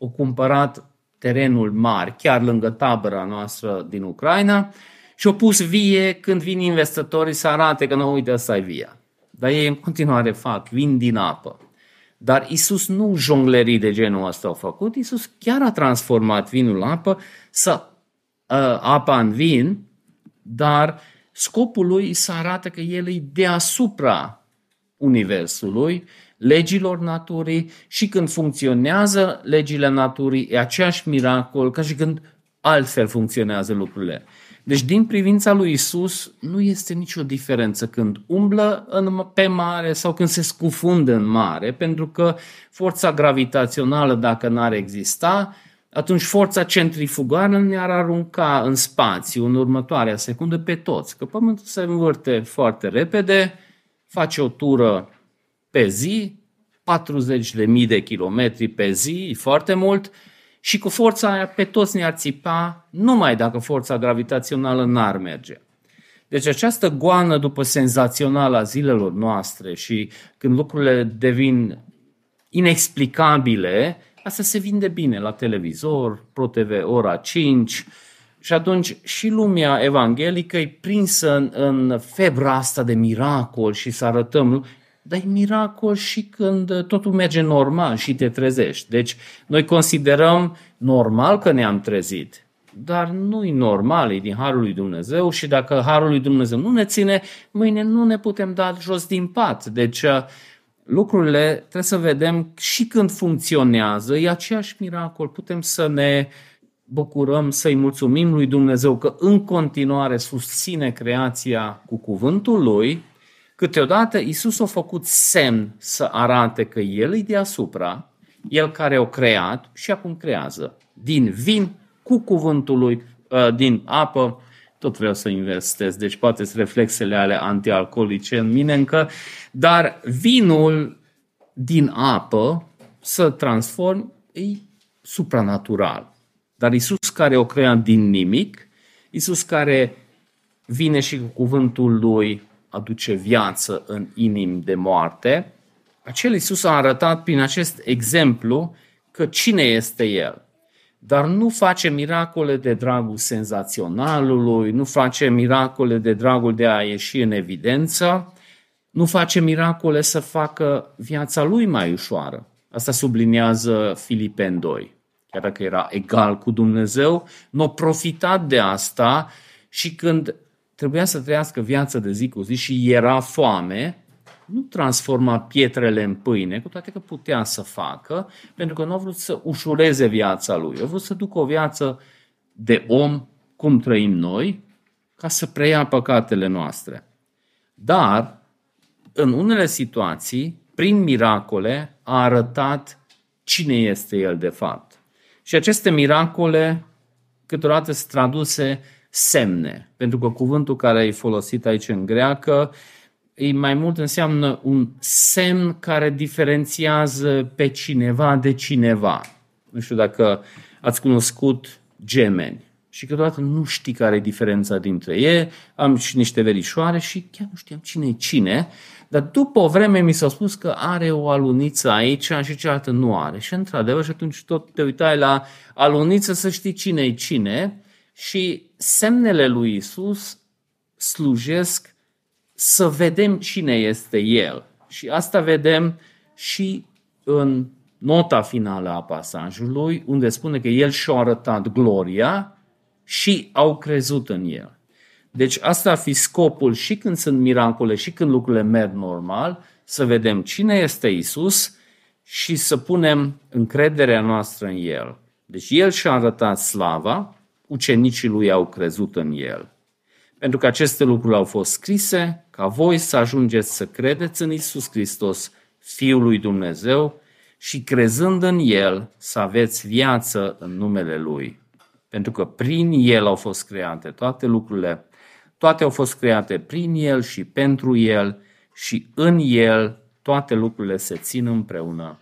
au cumpărat terenul mari, chiar lângă tabăra noastră din Ucraina, și au pus vie când vin investitorii să arate că nu, uite, asta e via. Dar ei în continuare fac, vin din apă. Dar Isus nu jonglerii de genul ăsta au făcut, Isus chiar a transformat vinul în apă, să uh, apa în vin, dar scopul lui să arate că el e deasupra Universului, legilor naturii și când funcționează legile naturii, e aceeași miracol ca și când altfel funcționează lucrurile. Deci, din privința lui Isus, nu este nicio diferență când umblă în, pe mare sau când se scufundă în mare, pentru că forța gravitațională, dacă n-ar exista, atunci forța centrifugală ne-ar arunca în spațiu în următoarea secundă pe toți. Că Pământul se învârte foarte repede, face o tură pe zi, 40.000 de kilometri pe zi, foarte mult, și cu forța aia pe toți ne-ar țipa, numai dacă forța gravitațională n-ar merge. Deci această goană după senzațională a zilelor noastre și când lucrurile devin inexplicabile, asta se vinde bine la televizor, ProTV ora 5 și atunci și lumea evanghelică e prinsă în, în febra asta de miracol și să arătăm dar e miracol și când totul merge normal și te trezești. Deci noi considerăm normal că ne-am trezit, dar nu e normal, e din Harul lui Dumnezeu și dacă Harul lui Dumnezeu nu ne ține, mâine nu ne putem da jos din pat. Deci uh, lucrurile trebuie să vedem și când funcționează, e aceeași miracol, putem să ne bucurăm, să-i mulțumim lui Dumnezeu că în continuare susține creația cu cuvântul lui, Câteodată Isus a făcut semn să arate că El e deasupra, El care o creat și acum creează. Din vin cu cuvântul lui, uh, din apă, tot vreau să investez, deci poate sunt reflexele ale antialcoolice în mine încă, dar vinul din apă să transform e supranatural. Dar Isus care o crea din nimic, Isus care vine și cu cuvântul lui aduce viață în inimi de moarte, acel Iisus a arătat prin acest exemplu că cine este El. Dar nu face miracole de dragul senzaționalului, nu face miracole de dragul de a ieși în evidență, nu face miracole să facă viața lui mai ușoară. Asta subliniază Filipen 2. Chiar dacă era egal cu Dumnezeu, nu a profitat de asta și când trebuia să trăiască viața de zi cu zi și era foame, nu transforma pietrele în pâine, cu toate că putea să facă, pentru că nu a vrut să ușureze viața lui. A vrut să ducă o viață de om, cum trăim noi, ca să preia păcatele noastre. Dar, în unele situații, prin miracole, a arătat cine este el de fapt. Și aceste miracole câteodată sunt traduse semne, pentru că cuvântul care e folosit aici în greacă e mai mult înseamnă un semn care diferențiază pe cineva de cineva. Nu știu dacă ați cunoscut gemeni și câteodată nu știi care e diferența dintre ei. Am și niște verișoare și chiar nu știam cine e cine, dar după o vreme mi s-a spus că are o aluniță aici și cealaltă nu are. Și într-adevăr și atunci tot te uitai la aluniță să știi cine e cine și semnele lui Isus slujesc să vedem cine este El. Și asta vedem și în nota finală a pasajului, unde spune că El și-a arătat gloria și au crezut în El. Deci asta ar fi scopul și când sunt miracole și când lucrurile merg normal, să vedem cine este Isus și să punem încrederea noastră în El. Deci El și-a arătat slava, ucenicii lui au crezut în El. Pentru că aceste lucruri au fost scrise, ca voi să ajungeți să credeți în Isus Hristos, Fiul lui Dumnezeu, și crezând în El să aveți viață în numele Lui. Pentru că prin El au fost create toate lucrurile, toate au fost create prin El și pentru El și în El toate lucrurile se țin împreună.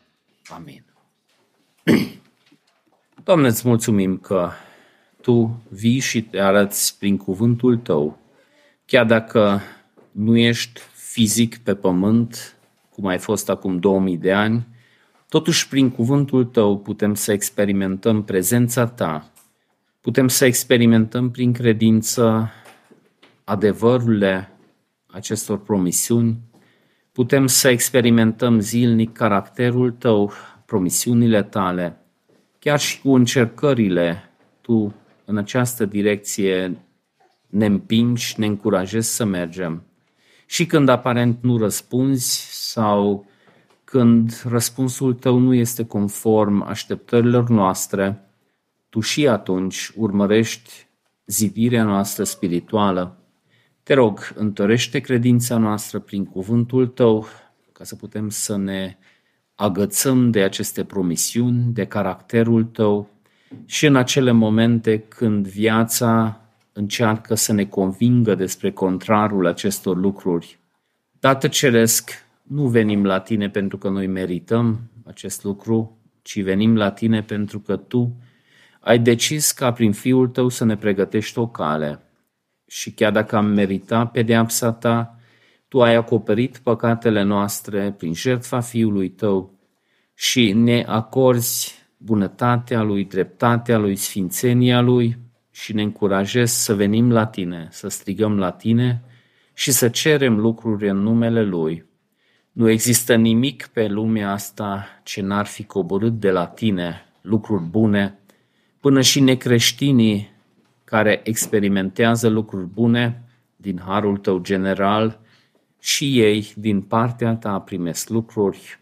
Amin. Doamne, îți mulțumim că Tu vii și te arăți prin cuvântul Tău, chiar dacă nu ești fizic pe pământ, cum ai fost acum 2000 de ani, totuși prin cuvântul Tău putem să experimentăm prezența Ta, putem să experimentăm prin credință adevărurile acestor promisiuni, putem să experimentăm zilnic caracterul Tău, promisiunile Tale, chiar și cu încercările Tu în această direcție ne împingi, ne încurajezi să mergem. Și când aparent nu răspunzi sau când răspunsul tău nu este conform așteptărilor noastre, tu și atunci urmărești zidirea noastră spirituală. Te rog, întărește credința noastră prin cuvântul tău, ca să putem să ne agățăm de aceste promisiuni, de caracterul tău și în acele momente când viața încearcă să ne convingă despre contrarul acestor lucruri. Tată Ceresc, nu venim la tine pentru că noi merităm acest lucru, ci venim la tine pentru că tu ai decis ca prin Fiul tău să ne pregătești o cale. Și chiar dacă am meritat pedeapsa ta, tu ai acoperit păcatele noastre prin jertfa Fiului tău și ne acorzi bunătatea lui, dreptatea lui, sfințenia lui și ne încurajezi să venim la tine, să strigăm la tine și să cerem lucruri în numele lui. Nu există nimic pe lumea asta ce n-ar fi coborât de la tine, lucruri bune, până și necreștinii care experimentează lucruri bune din harul tău general și ei din partea ta primesc lucruri.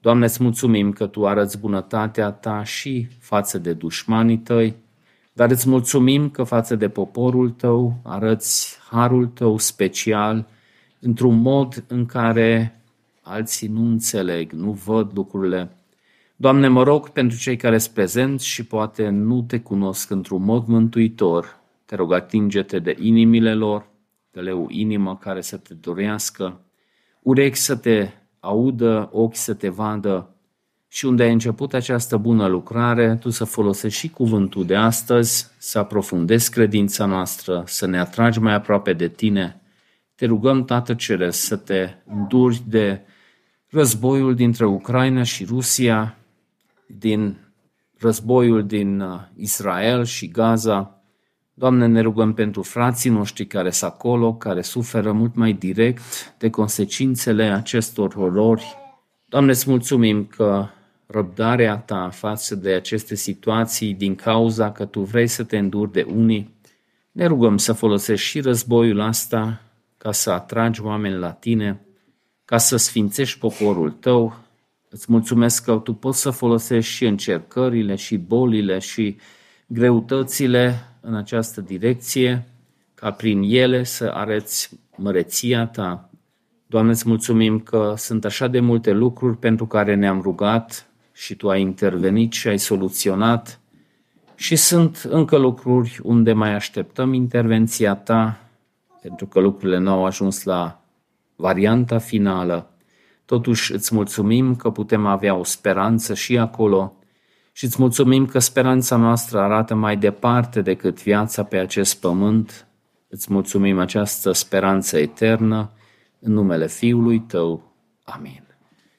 Doamne, îți mulțumim că Tu arăți bunătatea Ta și față de dușmanii Tăi, dar îți mulțumim că față de poporul Tău arăți harul Tău special într-un mod în care alții nu înțeleg, nu văd lucrurile. Doamne, mă rog pentru cei care sunt prezenți și poate nu te cunosc într-un mod mântuitor. Te rog, atinge-te de inimile lor, de le o inimă care să te dorească, urechi să te audă, ochi să te vadă și unde ai început această bună lucrare, tu să folosești și cuvântul de astăzi, să aprofundezi credința noastră, să ne atragi mai aproape de tine. Te rugăm, Tată Ceresc, să te înduri de războiul dintre Ucraina și Rusia, din războiul din uh, Israel și Gaza. Doamne, ne rugăm pentru frații noștri care sunt acolo, care suferă mult mai direct de consecințele acestor horori. Doamne, îți mulțumim că răbdarea Ta față de aceste situații din cauza că Tu vrei să te înduri de unii. Ne rugăm să folosești și războiul asta ca să atragi oameni la Tine, ca să sfințești poporul tău. Îți mulțumesc că tu poți să folosești și încercările, și bolile, și greutățile în această direcție, ca prin ele să areți măreția ta. Doamne, îți mulțumim că sunt așa de multe lucruri pentru care ne-am rugat și tu ai intervenit și ai soluționat și sunt încă lucruri unde mai așteptăm intervenția ta, pentru că lucrurile nu au ajuns la varianta finală. Totuși îți mulțumim că putem avea o speranță și acolo și îți mulțumim că speranța noastră arată mai departe decât viața pe acest pământ. Îți mulțumim această speranță eternă în numele Fiului Tău. Amin.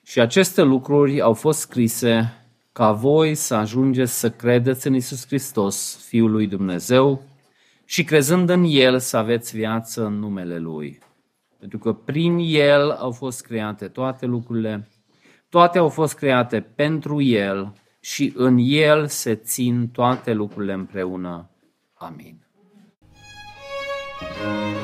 Și aceste lucruri au fost scrise ca voi să ajungeți să credeți în Isus Hristos, Fiul lui Dumnezeu, și crezând în El să aveți viață în numele Lui. Pentru că prin El au fost create toate lucrurile, toate au fost create pentru El și în El se țin toate lucrurile împreună. Amin. thank you